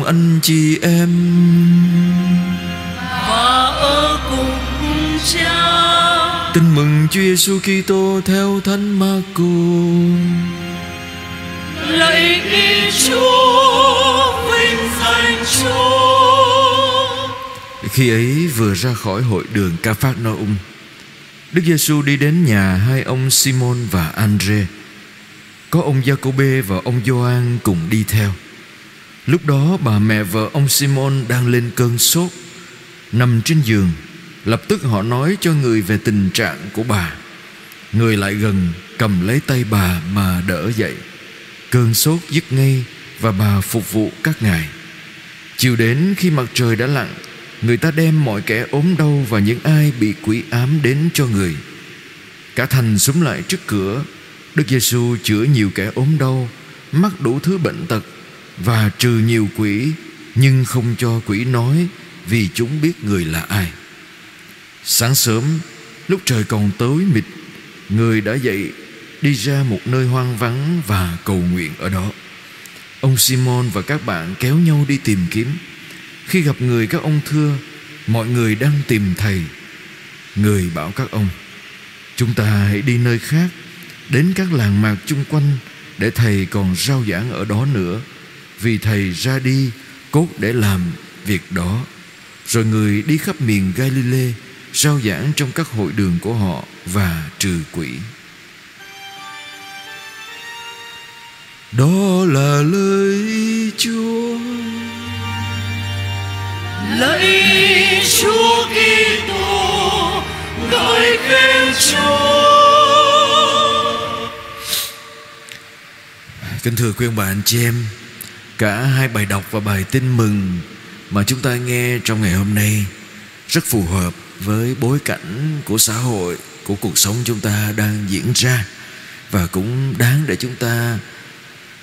cùng anh chị em và ở cùng cha Tin mừng Chúa Giêsu Kitô theo Thánh Marco. lạy Đức Chúa vinh danh Chúa Khi ấy vừa ra khỏi hội đường Ca Phác Noum, Đức Giêsu đi đến nhà hai ông Simon và Andre. Có ông Giacôbê và ông Gioan cùng đi theo. Lúc đó bà mẹ vợ ông Simon đang lên cơn sốt, nằm trên giường. Lập tức họ nói cho người về tình trạng của bà. Người lại gần cầm lấy tay bà mà đỡ dậy. Cơn sốt dứt ngay và bà phục vụ các ngài. Chiều đến khi mặt trời đã lặn Người ta đem mọi kẻ ốm đau Và những ai bị quỷ ám đến cho người Cả thành súng lại trước cửa Đức Giêsu chữa nhiều kẻ ốm đau Mắc đủ thứ bệnh tật và trừ nhiều quỷ, Nhưng không cho quỷ nói Vì chúng biết người là ai. Sáng sớm, Lúc trời còn tối mịt, Người đã dậy Đi ra một nơi hoang vắng Và cầu nguyện ở đó. Ông Simon và các bạn kéo nhau đi tìm kiếm. Khi gặp người các ông thưa, Mọi người đang tìm thầy. Người bảo các ông, Chúng ta hãy đi nơi khác, Đến các làng mạc chung quanh Để thầy còn rao giảng ở đó nữa. Vì thầy ra đi Cốt để làm việc đó. Rồi người đi khắp miền Galilee Rao giảng trong các hội đường của họ Và trừ quỷ. Đó là lời Chúa. Lạy Chúa Kitô ngợi khen Chúa. Kính thưa quý ông bà anh chị em Cả hai bài đọc và bài tin mừng Mà chúng ta nghe trong ngày hôm nay. Rất phù hợp với bối cảnh của xã hội Của cuộc sống chúng ta đang diễn ra. Và cũng đáng để chúng ta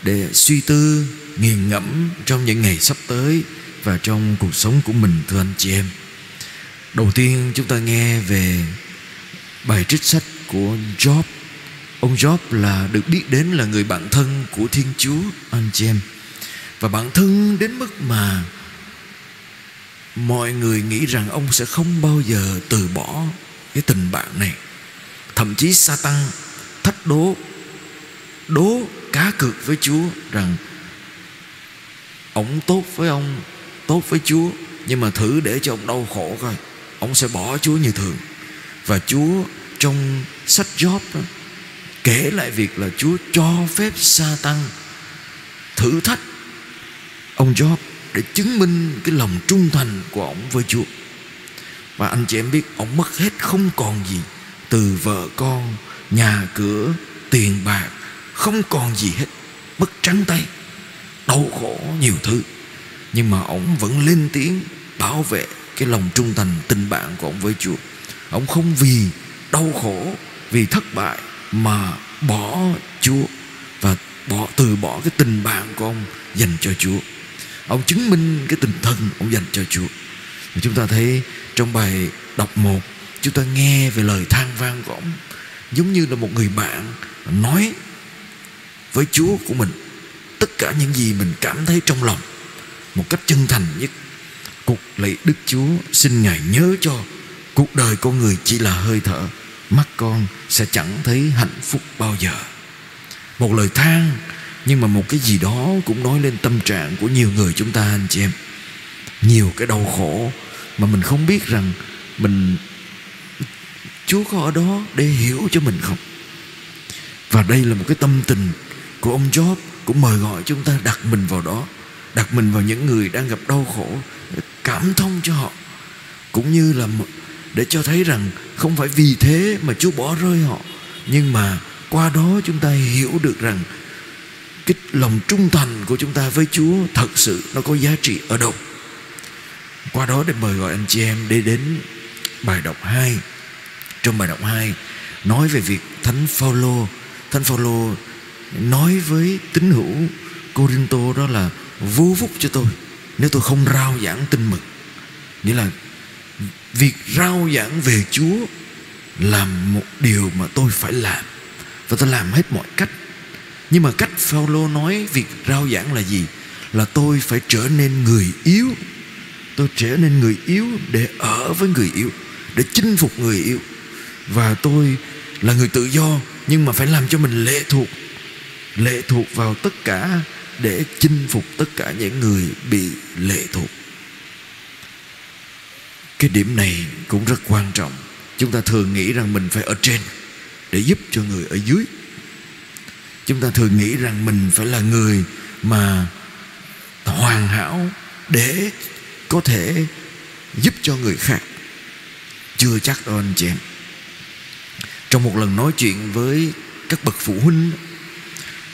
Để suy tư, nghiền ngẫm Trong những ngày sắp tới Và trong cuộc sống của mình thưa anh chị em. Đầu tiên chúng ta nghe về Bài trích sách của Job. Ông Job là được biết đến là người bạn thân của Thiên Chúa anh chị em. Và bạn thân đến mức mà Mọi người nghĩ rằng ông sẽ không bao giờ từ bỏ cái tình bạn này. Thậm chí Satan thách đố Đố cá cược với Chúa rằng Ông tốt với ông Tốt với Chúa Nhưng mà thử để cho ông đau khổ coi Ông sẽ bỏ Chúa như thường. Và Chúa trong sách Job đó, kể lại việc là Chúa cho phép sa tăng thử thách ông Job để chứng minh cái lòng trung thành của ông với Chúa. Và anh chị em biết ông mất hết không còn gì từ vợ con, nhà cửa, tiền bạc, không còn gì hết, mất trắng tay, đau khổ nhiều thứ. Nhưng mà ông vẫn lên tiếng bảo vệ cái lòng trung thành tình bạn của ông với Chúa. Ông không vì đau khổ, vì thất bại mà bỏ Chúa và bỏ từ bỏ cái tình bạn của ông dành cho Chúa. Ông chứng minh cái tình thân ông dành cho Chúa. Và chúng ta thấy trong bài đọc một, chúng ta nghe về lời than vang của ông giống như là một người bạn nói với Chúa của mình tất cả những gì mình cảm thấy trong lòng một cách chân thành nhất. Cục lạy Đức Chúa xin Ngài nhớ cho cuộc đời con người chỉ là hơi thở, mắt con sẽ chẳng thấy hạnh phúc bao giờ một lời than nhưng mà một cái gì đó cũng nói lên tâm trạng của nhiều người chúng ta, anh chị em. Nhiều cái đau khổ mà mình không biết rằng mình, Chúa có ở đó để hiểu cho mình không. Và đây là một cái tâm tình của ông Job cũng mời gọi chúng ta đặt mình vào đó, đặt mình vào những người đang gặp đau khổ, cảm thông cho họ. Cũng như là để cho thấy rằng không phải vì thế mà Chúa bỏ rơi họ, nhưng mà qua đó chúng ta hiểu được rằng cái lòng trung thành của chúng ta với Chúa thật sự nó có giá trị ở đâu? Qua đó để mời gọi anh chị em để đến bài đọc 2 trong bài đọc 2 nói về việc thánh Phaolô thánh Phaolô nói với tín hữu Corinto đó là vô phúc cho tôi, nếu tôi không rao giảng tin mừng. Nghĩa là việc rao giảng về Chúa là một điều mà tôi phải làm. Và tôi làm hết mọi cách nhưng mà cách Phaolô nói việc rao giảng là gì? Là tôi phải trở nên người yếu. Tôi trở nên người yếu để ở với người yếu, để chinh phục người yếu. Và tôi là người tự do, nhưng mà phải làm cho mình lệ thuộc lệ thuộc vào tất cả để chinh phục tất cả những người bị lệ thuộc. Cái điểm này cũng rất quan trọng. Chúng ta thường nghĩ rằng mình phải ở trên để giúp cho người ở dưới chúng ta thường nghĩ rằng mình phải là người mà hoàn hảo để có thể giúp cho người khác. Chưa chắc đâu anh chị em. Trong một lần nói chuyện với các bậc phụ huynh,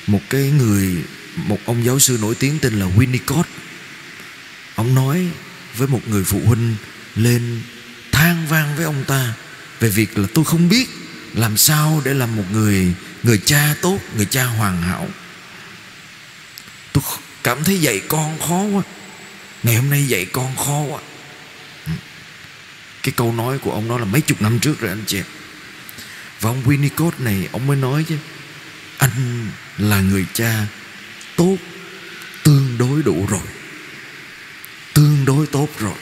một cái người, một ông giáo sư nổi tiếng tên là Winnicott, ông nói với một người phụ huynh lên than vang với ông ta về việc là tôi không biết làm sao để làm một người người cha tốt, người cha hoàn hảo. Tôi cảm thấy dạy con khó quá. Ngày hôm nay dạy con khó quá. Cái câu nói của ông đó là mấy chục năm trước rồi anh chị. Và ông Winnicott này, ông mới nói chứ, anh là người cha tốt, tương đối đủ rồi. Tương đối tốt rồi.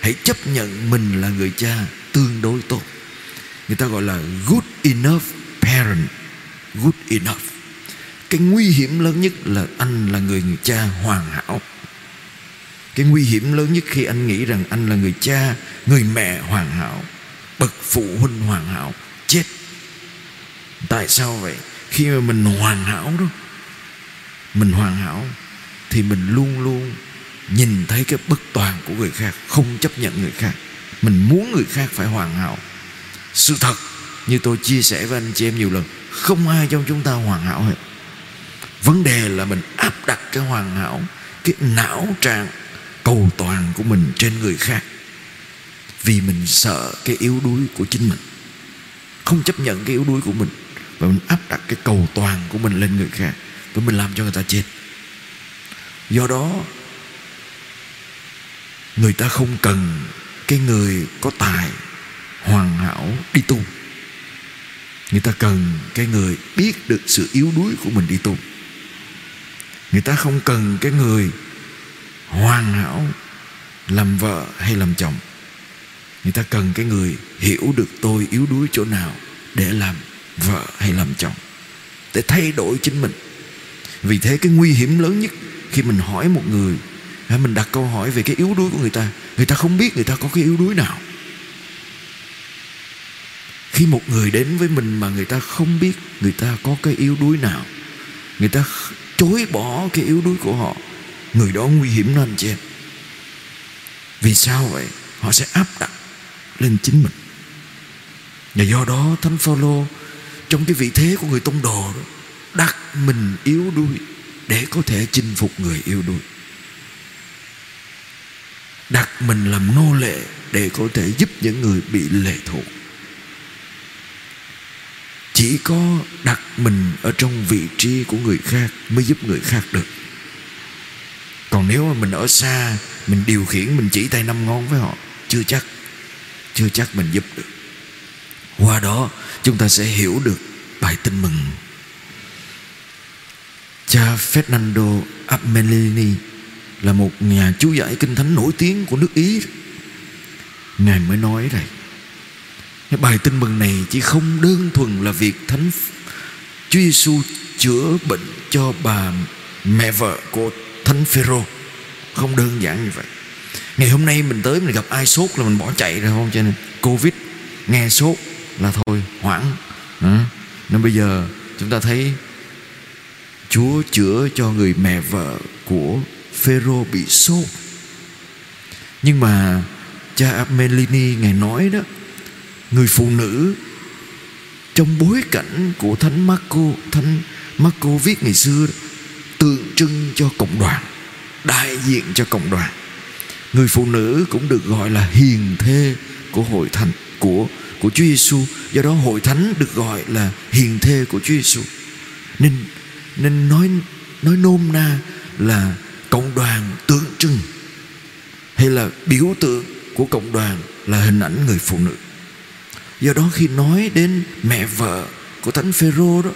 Hãy chấp nhận mình là người cha tương đối tốt. Người ta gọi là good enough parent good enough. Cái nguy hiểm lớn nhất là anh là người cha hoàn hảo. Cái nguy hiểm lớn nhất khi anh nghĩ rằng anh là người cha, người mẹ hoàn hảo, bậc phụ huynh hoàn hảo, chết. Tại sao vậy? Khi mà mình hoàn hảo đó, mình hoàn hảo, thì mình luôn luôn nhìn thấy cái bất toàn của người khác, không chấp nhận người khác. Mình muốn người khác phải hoàn hảo. Sự thật như tôi chia sẻ với anh chị em nhiều lần, không ai trong chúng ta hoàn hảo hết. Vấn đề là mình áp đặt cái hoàn hảo, cái não trạng, cầu toàn của mình trên người khác. Vì mình sợ cái yếu đuối của chính mình, không chấp nhận cái yếu đuối của mình. Và mình áp đặt cái cầu toàn của mình lên người khác, và mình làm cho người ta chết. Do đó, người ta không cần cái người có tài hoàn hảo đi tu người ta cần cái người biết được sự yếu đuối của mình đi tu. Người ta không cần cái người hoàn hảo làm vợ hay làm chồng. Người ta cần cái người hiểu được tôi yếu đuối chỗ nào để làm vợ hay làm chồng, để thay đổi chính mình. Vì thế cái nguy hiểm lớn nhất khi mình hỏi một người hay mình đặt câu hỏi về cái yếu đuối của người ta người ta không biết người ta có cái yếu đuối nào khi một người đến với mình mà người ta không biết người ta có cái yếu đuối nào, người ta chối bỏ cái yếu đuối của họ, người đó nguy hiểm lắm anh chị em. Vì sao vậy? Họ sẽ áp đặt lên chính mình. Và do đó thánh phaolô trong cái vị thế của người tông đồ đó, đặt mình yếu đuối để có thể chinh phục người yếu đuối. Đặt mình làm nô lệ để có thể giúp những người bị lệ thuộc chỉ có đặt mình ở trong vị trí của người khác mới giúp người khác được. Còn nếu mà mình ở xa, mình điều khiển, mình chỉ tay năm ngón với họ, chưa chắc chưa chắc mình giúp được. Qua đó, chúng ta sẽ hiểu được bài tin mừng. Cha Fernando Amelini là một nhà chú giải kinh thánh nổi tiếng của nước Ý. Ngài mới nói này bài tin mừng này chỉ không đơn thuần là việc thánh Chúa Giêsu chữa bệnh cho bà mẹ vợ của thánh Phêrô. Không đơn giản như vậy. Ngày hôm nay mình tới mình gặp ai sốt là mình bỏ chạy rồi, không? Cho nên covid, nghe sốt là thôi, hoảng. À. nên bây giờ chúng ta thấy Chúa chữa cho người mẹ vợ của Phêrô bị sốt. Nhưng mà cha Amelini ngài nói đó người phụ nữ trong bối cảnh của thánh Marco thánh Marco viết ngày xưa, tượng trưng cho cộng đoàn, đại diện cho cộng đoàn. Người phụ nữ cũng được gọi là hiền thê của hội thánh của của Chúa Giêsu do đó hội thánh được gọi là hiền thê của Chúa Giêsu nên nên nói nói nôm na là cộng đoàn tượng trưng, hay là biểu tượng của cộng đoàn là hình ảnh người phụ nữ do đó khi nói đến mẹ vợ của thánh phêrô đó,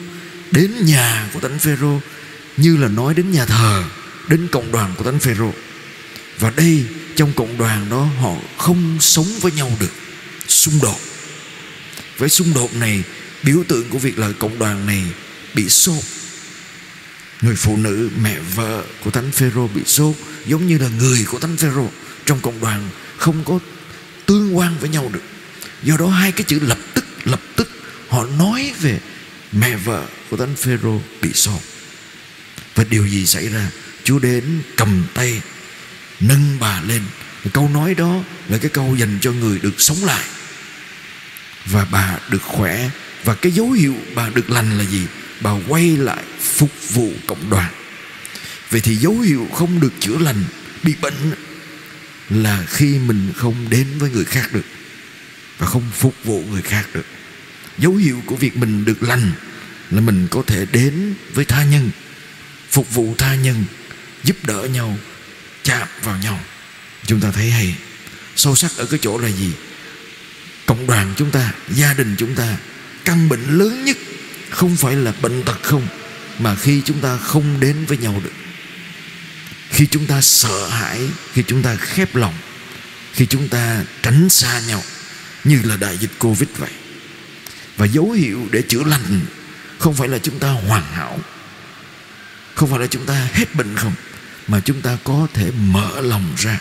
đến nhà của thánh phêrô, như là nói đến nhà thờ, đến cộng đoàn của thánh Phêrô. Và đây, trong cộng đoàn đó, họ không sống với nhau được, xung đột. Với xung đột này, biểu tượng của việc là cộng đoàn này bị sốt người phụ nữ, mẹ vợ của thánh Phêrô bị sốt giống như là người của thánh Phêrô trong cộng đoàn không có tương quan với nhau được do đó hai cái chữ lập tức lập tức, họ nói về mẹ vợ của thánh Phêrô bị sốt và điều gì xảy ra? Chúa đến cầm tay, Nâng bà lên. Câu nói đó là cái câu dành cho người được sống lại. Và bà được khỏe. Và cái dấu hiệu bà được lành là gì? Bà quay lại phục vụ cộng đoàn. Vậy thì dấu hiệu không được chữa lành, Bị bệnh Là khi mình không đến với người khác được. Và không phục vụ người khác được. Dấu hiệu của việc mình được lành Là mình có thể đến với tha nhân, Phục vụ tha nhân, Giúp đỡ nhau, Chạm vào nhau. Chúng ta thấy hay, Sâu sắc ở cái chỗ là gì? Cộng đoàn chúng ta, Gia đình chúng ta, Căn bệnh lớn nhất Không phải là bệnh tật không, Mà khi chúng ta không đến với nhau được. Khi chúng ta sợ hãi, Khi chúng ta khép lòng, Khi chúng ta tránh xa nhau như là đại dịch Covid vậy. Và dấu hiệu để chữa lành Không phải là chúng ta hoàn hảo, Không phải là chúng ta hết bệnh không, Mà chúng ta có thể mở lòng ra,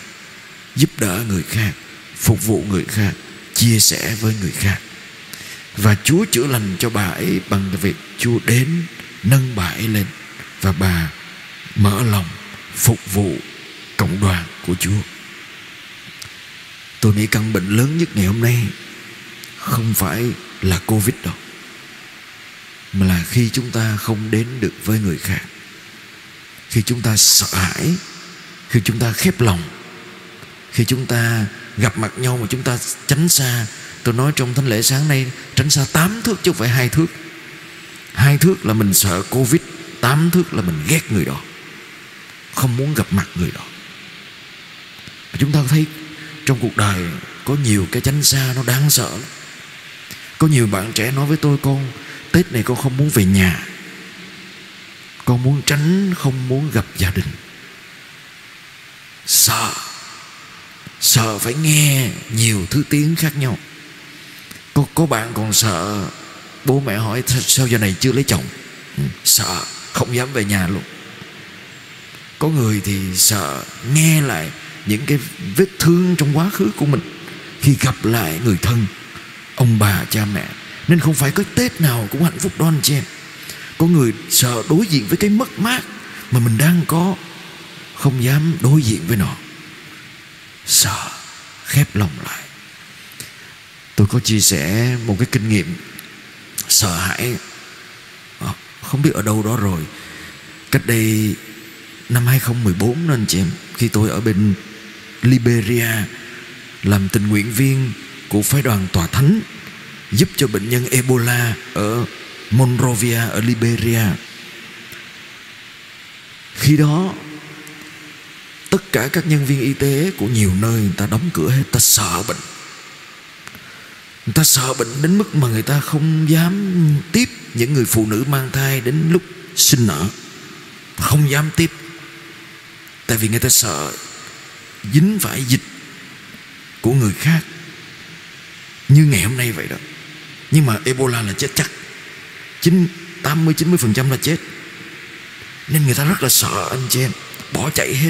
Giúp đỡ người khác, Phục vụ người khác, Chia sẻ với người khác. Và Chúa chữa lành cho bà ấy Bằng việc Chúa đến, Nâng bà ấy lên Và bà mở lòng Phục vụ cộng đoàn của Chúa. Tôi nghĩ căn bệnh lớn nhất ngày hôm nay Không phải là Covid đâu, Mà là khi chúng ta không đến được với người khác, Khi chúng ta sợ hãi, Khi chúng ta khép lòng, Khi chúng ta gặp mặt nhau mà chúng ta tránh xa. Tôi nói trong thánh lễ sáng nay, Tránh xa 8 thước chứ không phải hai thước. Hai thước là mình sợ Covid, Tám thước là mình ghét người đó, Không muốn gặp mặt người đó. Chúng ta thấy trong cuộc đời Có nhiều cái tránh xa nó đáng sợ lắm. Có nhiều bạn trẻ nói với tôi Con Tết này con không muốn về nhà. Con muốn tránh Không muốn gặp gia đình. Sợ. Sợ phải nghe Nhiều thứ tiếng khác nhau. Có, có bạn còn sợ Bố mẹ hỏi sao giờ này chưa lấy chồng? Ừ, sợ không dám về nhà luôn. Có người thì sợ nghe lại những cái vết thương trong quá khứ của mình Khi gặp lại người thân, Ông bà, cha mẹ. Nên không phải có Tết nào cũng hạnh phúc đó anh chị em. Có người sợ đối diện với cái mất mát Mà mình đang có, Không dám đối diện với nó. Sợ, Khép lòng lại. Tôi có chia sẻ một cái kinh nghiệm sợ hãi. Ờ, không biết ở đâu đó rồi. Cách đây năm 2014 nên chị em, khi tôi ở bên Liberia làm tình nguyện viên của phái đoàn tòa thánh, giúp cho bệnh nhân Ebola ở Monrovia ở Liberia. Khi đó, tất cả các nhân viên y tế của nhiều nơi người ta đóng cửa hết ta sợ bệnh. Người ta sợ bệnh đến mức mà người ta không dám tiếp những người phụ nữ mang thai đến lúc sinh nở. Không dám tiếp. Tại vì người ta sợ dính phải dịch của người khác Như ngày hôm nay vậy đó. Nhưng mà Ebola là chết chắc. 9, 80-90% là chết. Nên người ta rất là sợ anh chị em Bỏ chạy hết.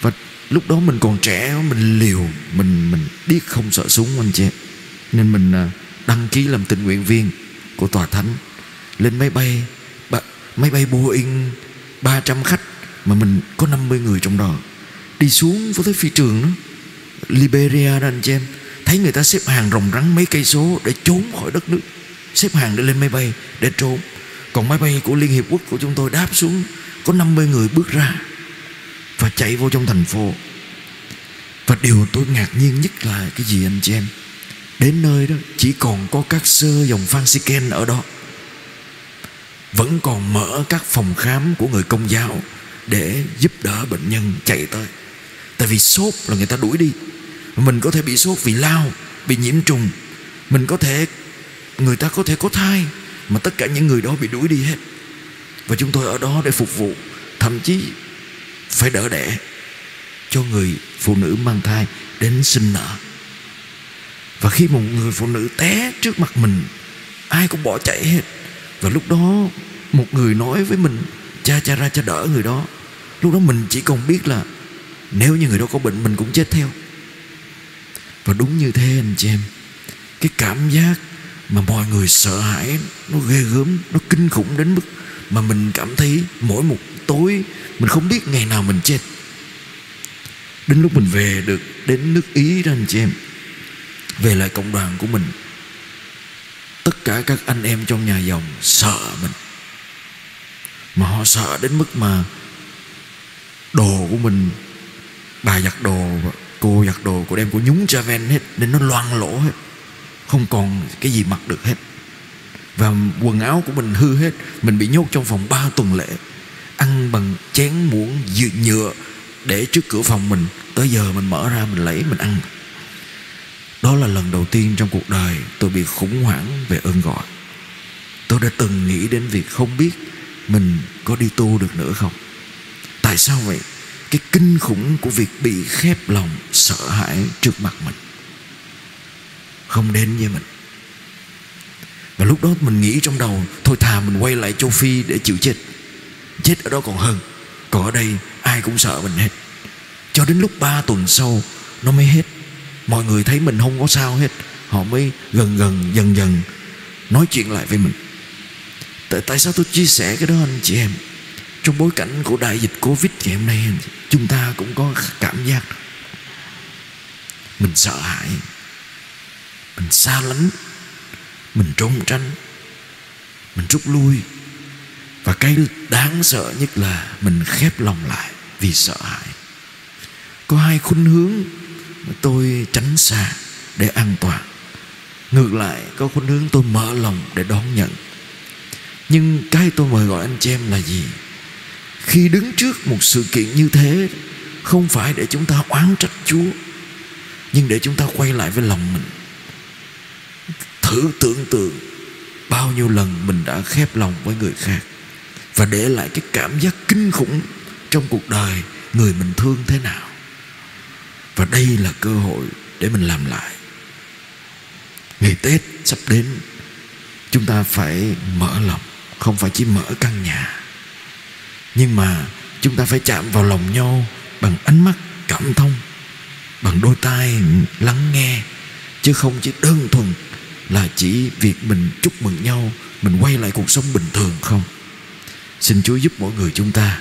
Và lúc đó mình còn trẻ Mình liều Mình mình điếc không sợ súng anh chị em. Nên mình à, đăng ký làm tình nguyện viên Của tòa thánh. Lên máy bay Máy bay Boeing 300 khách Mà mình có 50 người trong đó. Đi xuống có tới phi trường đó. Liberia đó anh chị em, Thấy người ta xếp hàng rồng rắn mấy cây số Để trốn khỏi đất nước. Xếp hàng để lên máy bay để trốn. Còn máy bay của Liên Hiệp Quốc của chúng tôi đáp xuống, Có 50 người bước ra Và chạy vô trong thành phố. Và điều tôi ngạc nhiên nhất là Cái gì anh chị em? Đến nơi đó, chỉ còn có các sơ dòng Franciscan ở đó. Vẫn còn mở các phòng khám của người công giáo Để giúp đỡ bệnh nhân chạy tới. Tại vì sốt là người ta đuổi đi. Mình có thể bị sốt vì lao, Bị nhiễm trùng. Mình có thể, Người ta có thể có thai, Mà tất cả những người đó bị đuổi đi hết. Và chúng tôi ở đó để phục vụ, Thậm chí phải đỡ đẻ cho người phụ nữ mang thai đến sinh nở. Và khi một người phụ nữ té trước mặt mình, ai cũng bỏ chạy hết. Và lúc đó, một người nói với mình, cha cha ra, cha đỡ người đó. Lúc đó mình chỉ còn biết là nếu như người đó có bệnh, mình cũng chết theo. Và đúng như thế, anh chị em, cái cảm giác mà mọi người sợ hãi, nó ghê gớm, nó kinh khủng đến mức mà mình cảm thấy mỗi một tối mình không biết ngày nào mình chết. Đến lúc mình về được đến nước ý đó, anh chị em, về lại cộng đoàn của mình, tất cả các anh em trong nhà dòng sợ mình. Mà họ sợ đến mức mà đồ của mình bà giặt đồ, cô giặt đồ của đem của nhúng cha ven hết, nên nó loang lỗ hết. Không còn cái gì mặc được hết. Và quần áo của mình hư hết. Mình bị nhốt trong phòng 3 tuần lễ. Ăn bằng chén muỗng nhựa để trước cửa phòng mình. Tới giờ mình mở ra, mình lấy, mình ăn. Đó là lần đầu tiên trong cuộc đời tôi bị khủng hoảng về ơn gọi. Tôi đã từng nghĩ đến việc không biết mình có đi tu được nữa không? Tại sao vậy? Cái kinh khủng của việc bị khép lòng sợ hãi trước mặt mình. Không đến với mình. Và lúc đó mình nghĩ trong đầu thôi thà mình quay lại châu phi để chịu chết. Chết ở đó còn hơn. Còn ở đây ai cũng sợ mình hết. Cho đến lúc ba tuần sau nó mới hết. Mọi người thấy mình không có sao hết. Họ mới gần gần dần dần nói chuyện lại với mình. Tại, tại sao tôi chia sẻ cái đó anh chị em? Trong bối cảnh của đại dịch covid ngày hôm nay, chúng ta cũng có cảm giác mình sợ hãi, mình xa lánh, mình trốn tránh, mình rút lui. Và cái đáng sợ nhất là mình khép lòng lại vì sợ hãi. Có hai khuynh hướng mà tôi tránh xa để an toàn. Ngược lại, có khuynh hướng tôi mở lòng để đón nhận. Nhưng cái tôi mời gọi anh chị em là gì? Khi đứng trước một sự kiện như thế, không phải để chúng ta oán trách chúa, nhưng để chúng ta quay lại với lòng mình. Thử tưởng tượng bao nhiêu lần mình đã khép lòng với người khác và để lại cái cảm giác kinh khủng trong cuộc đời người mình thương thế nào. Và đây là cơ hội để mình làm lại. Ngày tết sắp đến, chúng ta phải mở lòng, không phải chỉ mở căn nhà nhưng mà chúng ta phải chạm vào lòng nhau bằng ánh mắt cảm thông, bằng đôi tai lắng nghe, chứ không chỉ đơn thuần là chỉ việc mình chúc mừng nhau, mình quay lại cuộc sống bình thường không? Xin chúa giúp mỗi người chúng ta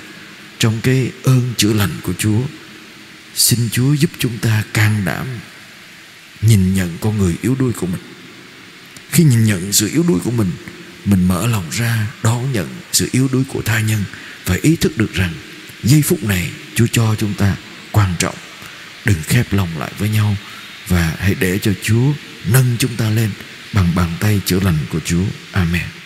trong cái ơn chữa lành của chúa. Xin chúa giúp chúng ta can đảm nhìn nhận con người yếu đuối của mình. Khi nhìn nhận sự yếu đuối của mình mình mở lòng ra đón nhận sự yếu đuối của tha nhân phải ý thức được rằng giây phút này chúa cho chúng ta quan trọng. Đừng khép lòng lại với nhau và hãy để cho chúa nâng chúng ta lên bằng bàn tay chữa lành của chúa. Amen.